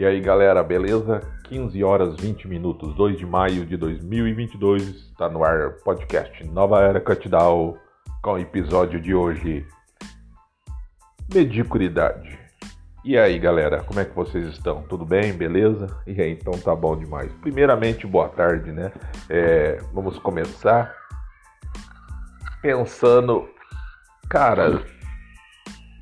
E aí galera, beleza? 15 horas 20 minutos, 2 de maio de 2022, está no ar podcast Nova Era Cutdown com o episódio de hoje Mediocridade. E aí galera, como é que vocês estão? Tudo bem? Beleza? E aí, então tá bom demais. Primeiramente, boa tarde, né? É, vamos começar pensando, cara,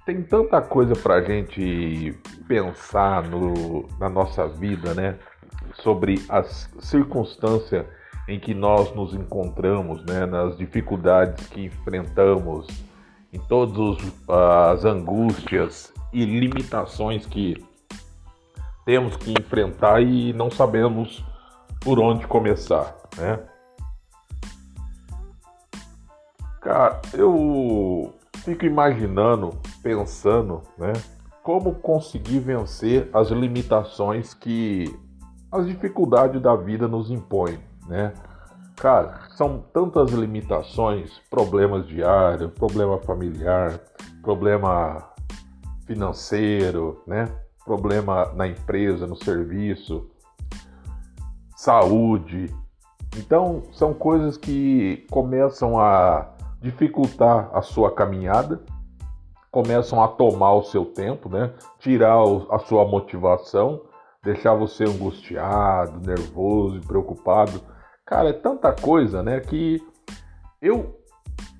tem tanta coisa pra gente pensar no, na nossa vida, né? Sobre as circunstâncias em que nós nos encontramos, né? Nas dificuldades que enfrentamos, em todas as angústias e limitações que temos que enfrentar e não sabemos por onde começar, né? Cara, eu fico imaginando, pensando, né? Como conseguir vencer as limitações que as dificuldades da vida nos impõem, né? Cara, são tantas limitações, problemas diários, problema familiar, problema financeiro, né? Problema na empresa, no serviço, saúde. Então, são coisas que começam a dificultar a sua caminhada, começam a tomar o seu tempo, né? Tirar a sua motivação, deixar você angustiado, nervoso, preocupado. Cara, é tanta coisa, né, que eu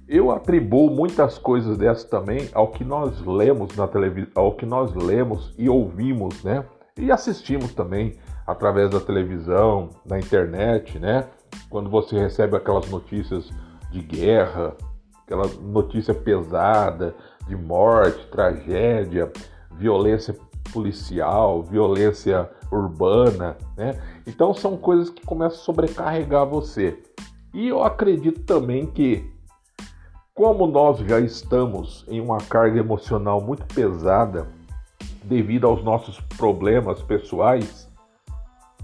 eu atribuo muitas coisas dessas também ao que nós lemos na televisão, ao que nós lemos e ouvimos, né? E assistimos também através da televisão, na internet, né? Quando você recebe aquelas notícias de guerra, aquela notícia pesada de morte, tragédia, violência policial, violência urbana, né? Então são coisas que começam a sobrecarregar você. E eu acredito também que como nós já estamos em uma carga emocional muito pesada devido aos nossos problemas pessoais,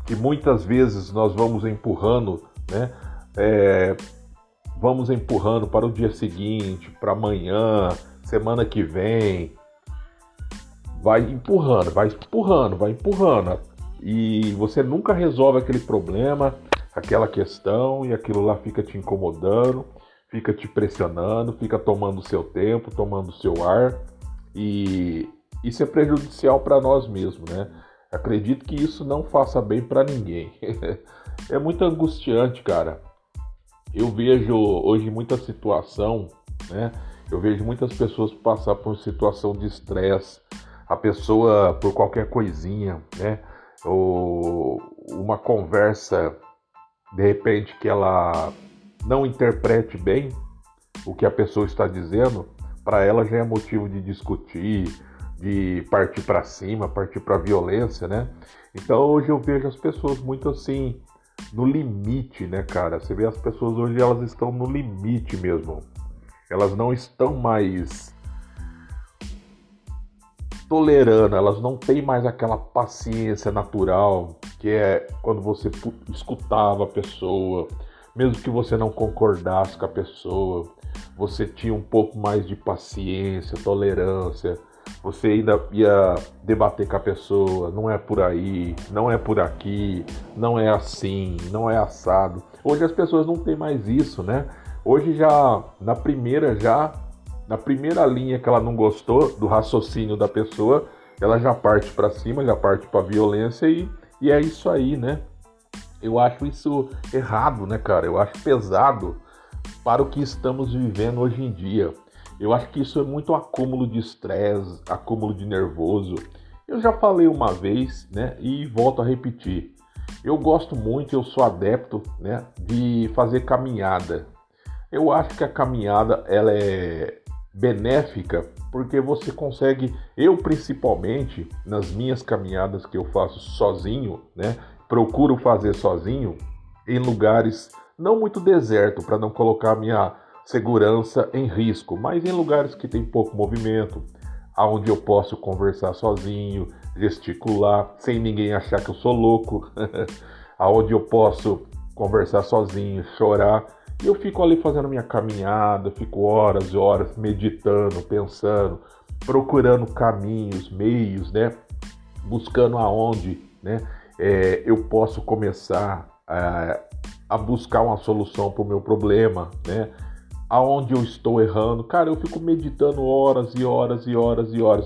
que muitas vezes nós vamos empurrando, né? É, vamos empurrando para o dia seguinte, para amanhã, semana que vem. Vai empurrando, vai empurrando, vai empurrando. E você nunca resolve aquele problema, aquela questão, e aquilo lá fica te incomodando, fica te pressionando, fica tomando seu tempo, tomando seu ar. E isso é prejudicial para nós mesmos, né? Acredito que isso não faça bem para ninguém. é muito angustiante, cara eu vejo hoje muita situação, né? Eu vejo muitas pessoas passar por situação de estresse, a pessoa por qualquer coisinha, né? Ou uma conversa de repente que ela não interprete bem o que a pessoa está dizendo, para ela já é motivo de discutir, de partir para cima, partir para violência, né? Então hoje eu vejo as pessoas muito assim no limite, né, cara? Você vê as pessoas hoje, elas estão no limite mesmo. Elas não estão mais tolerando, elas não têm mais aquela paciência natural que é quando você escutava a pessoa, mesmo que você não concordasse com a pessoa, você tinha um pouco mais de paciência, tolerância você ainda ia debater com a pessoa, não é por aí, não é por aqui, não é assim, não é assado. Hoje as pessoas não têm mais isso, né? Hoje já na primeira já na primeira linha que ela não gostou do raciocínio da pessoa, ela já parte para cima, já parte para violência e, e é isso aí, né? Eu acho isso errado, né, cara? Eu acho pesado para o que estamos vivendo hoje em dia. Eu acho que isso é muito acúmulo de estresse, acúmulo de nervoso. Eu já falei uma vez, né, e volto a repetir. Eu gosto muito, eu sou adepto, né, de fazer caminhada. Eu acho que a caminhada ela é benéfica porque você consegue, eu principalmente nas minhas caminhadas que eu faço sozinho, né, procuro fazer sozinho em lugares não muito deserto para não colocar minha segurança em risco, mas em lugares que tem pouco movimento, aonde eu posso conversar sozinho, gesticular, sem ninguém achar que eu sou louco, aonde eu posso conversar sozinho, chorar. E eu fico ali fazendo minha caminhada, fico horas e horas meditando, pensando, procurando caminhos, meios, né, buscando aonde né, é, eu posso começar a, a buscar uma solução para o meu problema, né? Aonde eu estou errando. Cara, eu fico meditando horas e horas e horas e horas.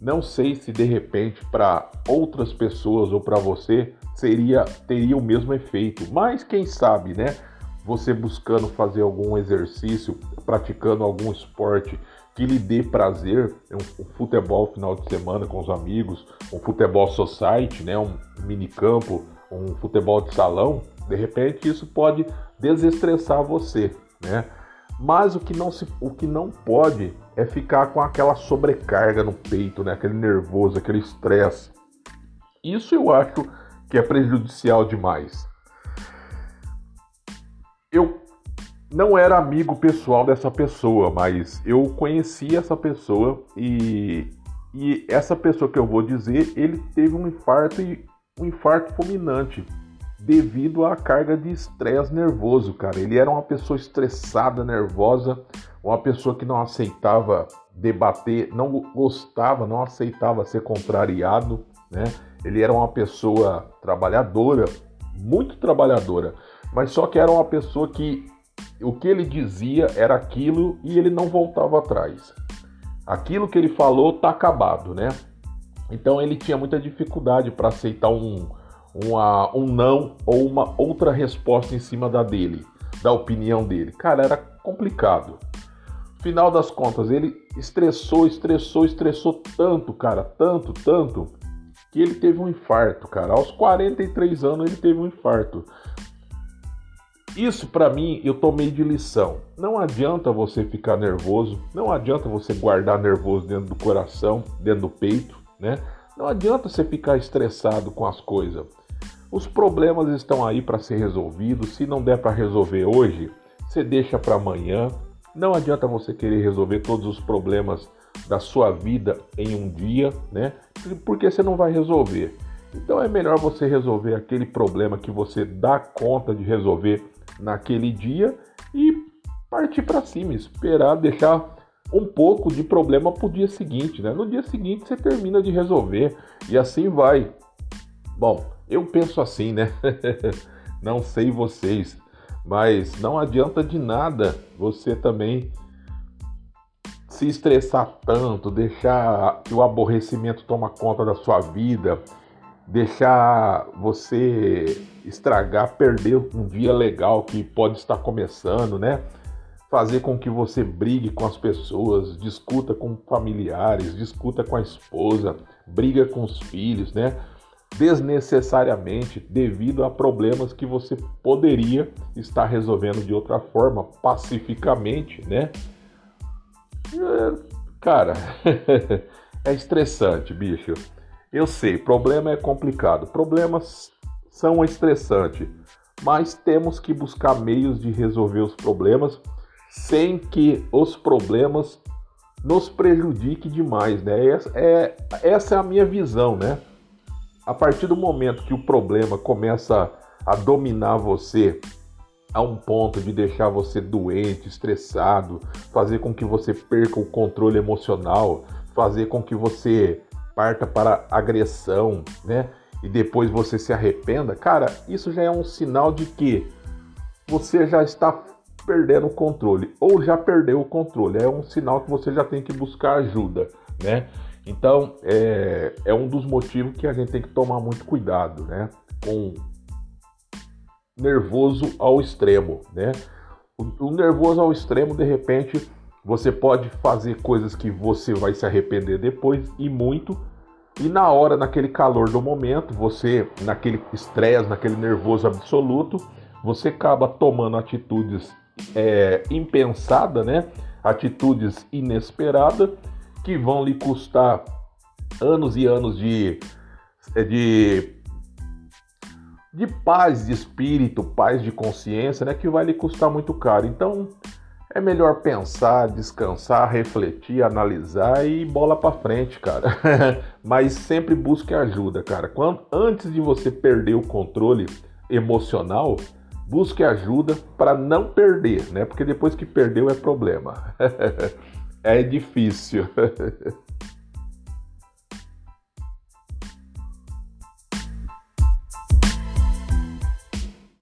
Não sei se de repente para outras pessoas ou para você seria teria o mesmo efeito, mas quem sabe, né? Você buscando fazer algum exercício, praticando algum esporte que lhe dê prazer, um, um futebol final de semana com os amigos, um futebol society, né, um mini campo, um futebol de salão, de repente isso pode desestressar você, né? Mas o que não se, o que não pode é ficar com aquela sobrecarga no peito, né? Aquele nervoso, aquele estresse. Isso eu acho que é prejudicial demais. Eu não era amigo pessoal dessa pessoa, mas eu conheci essa pessoa e, e essa pessoa que eu vou dizer, ele teve um infarto e um infarto fulminante devido à carga de estresse nervoso, cara. Ele era uma pessoa estressada, nervosa, uma pessoa que não aceitava debater, não gostava, não aceitava ser contrariado, né? Ele era uma pessoa trabalhadora, muito trabalhadora, mas só que era uma pessoa que o que ele dizia era aquilo e ele não voltava atrás. Aquilo que ele falou tá acabado, né? Então ele tinha muita dificuldade para aceitar um, uma, um não ou uma outra resposta em cima da dele, da opinião dele. Cara, era complicado. Final das contas, ele estressou, estressou, estressou tanto, cara, tanto, tanto, que ele teve um infarto, cara. Aos 43 anos ele teve um infarto. Isso para mim eu tomei de lição. Não adianta você ficar nervoso, não adianta você guardar nervoso dentro do coração, dentro do peito, né? Não adianta você ficar estressado com as coisas. Os problemas estão aí para ser resolvidos. Se não der para resolver hoje, você deixa para amanhã. Não adianta você querer resolver todos os problemas da sua vida em um dia, né? Porque você não vai resolver. Então é melhor você resolver aquele problema que você dá conta de resolver naquele dia e partir para cima, esperar deixar um pouco de problema para o dia seguinte, né? No dia seguinte você termina de resolver e assim vai. Bom, eu penso assim, né? não sei vocês, mas não adianta de nada você também se estressar tanto, deixar que o aborrecimento toma conta da sua vida, deixar você estragar, perder um dia legal que pode estar começando, né? Fazer com que você brigue com as pessoas, discuta com familiares, discuta com a esposa, briga com os filhos, né? Desnecessariamente devido a problemas que você poderia estar resolvendo de outra forma, pacificamente, né? É, cara, é estressante, bicho. Eu sei, problema é complicado, problemas são estressantes, mas temos que buscar meios de resolver os problemas sem que os problemas nos prejudiquem demais, né? Essa é, essa é a minha visão, né? A partir do momento que o problema começa a dominar você a um ponto de deixar você doente, estressado, fazer com que você perca o controle emocional, fazer com que você parta para agressão, né? E depois você se arrependa, cara, isso já é um sinal de que você já está perdendo o controle ou já perdeu o controle. É um sinal que você já tem que buscar ajuda, né? Então, é, é um dos motivos que a gente tem que tomar muito cuidado, né? Com nervoso ao extremo, né? O, o nervoso ao extremo, de repente, você pode fazer coisas que você vai se arrepender depois e muito. E na hora, naquele calor do momento, você, naquele estresse, naquele nervoso absoluto, você acaba tomando atitudes é, impensadas, né? Atitudes inesperadas que vão lhe custar anos e anos de, é, de, de paz de espírito, paz de consciência, né, que vai lhe custar muito caro. Então é melhor pensar, descansar, refletir, analisar e bola para frente, cara. Mas sempre busque ajuda, cara. Quando, antes de você perder o controle emocional, busque ajuda para não perder, né? Porque depois que perdeu é problema. é difícil.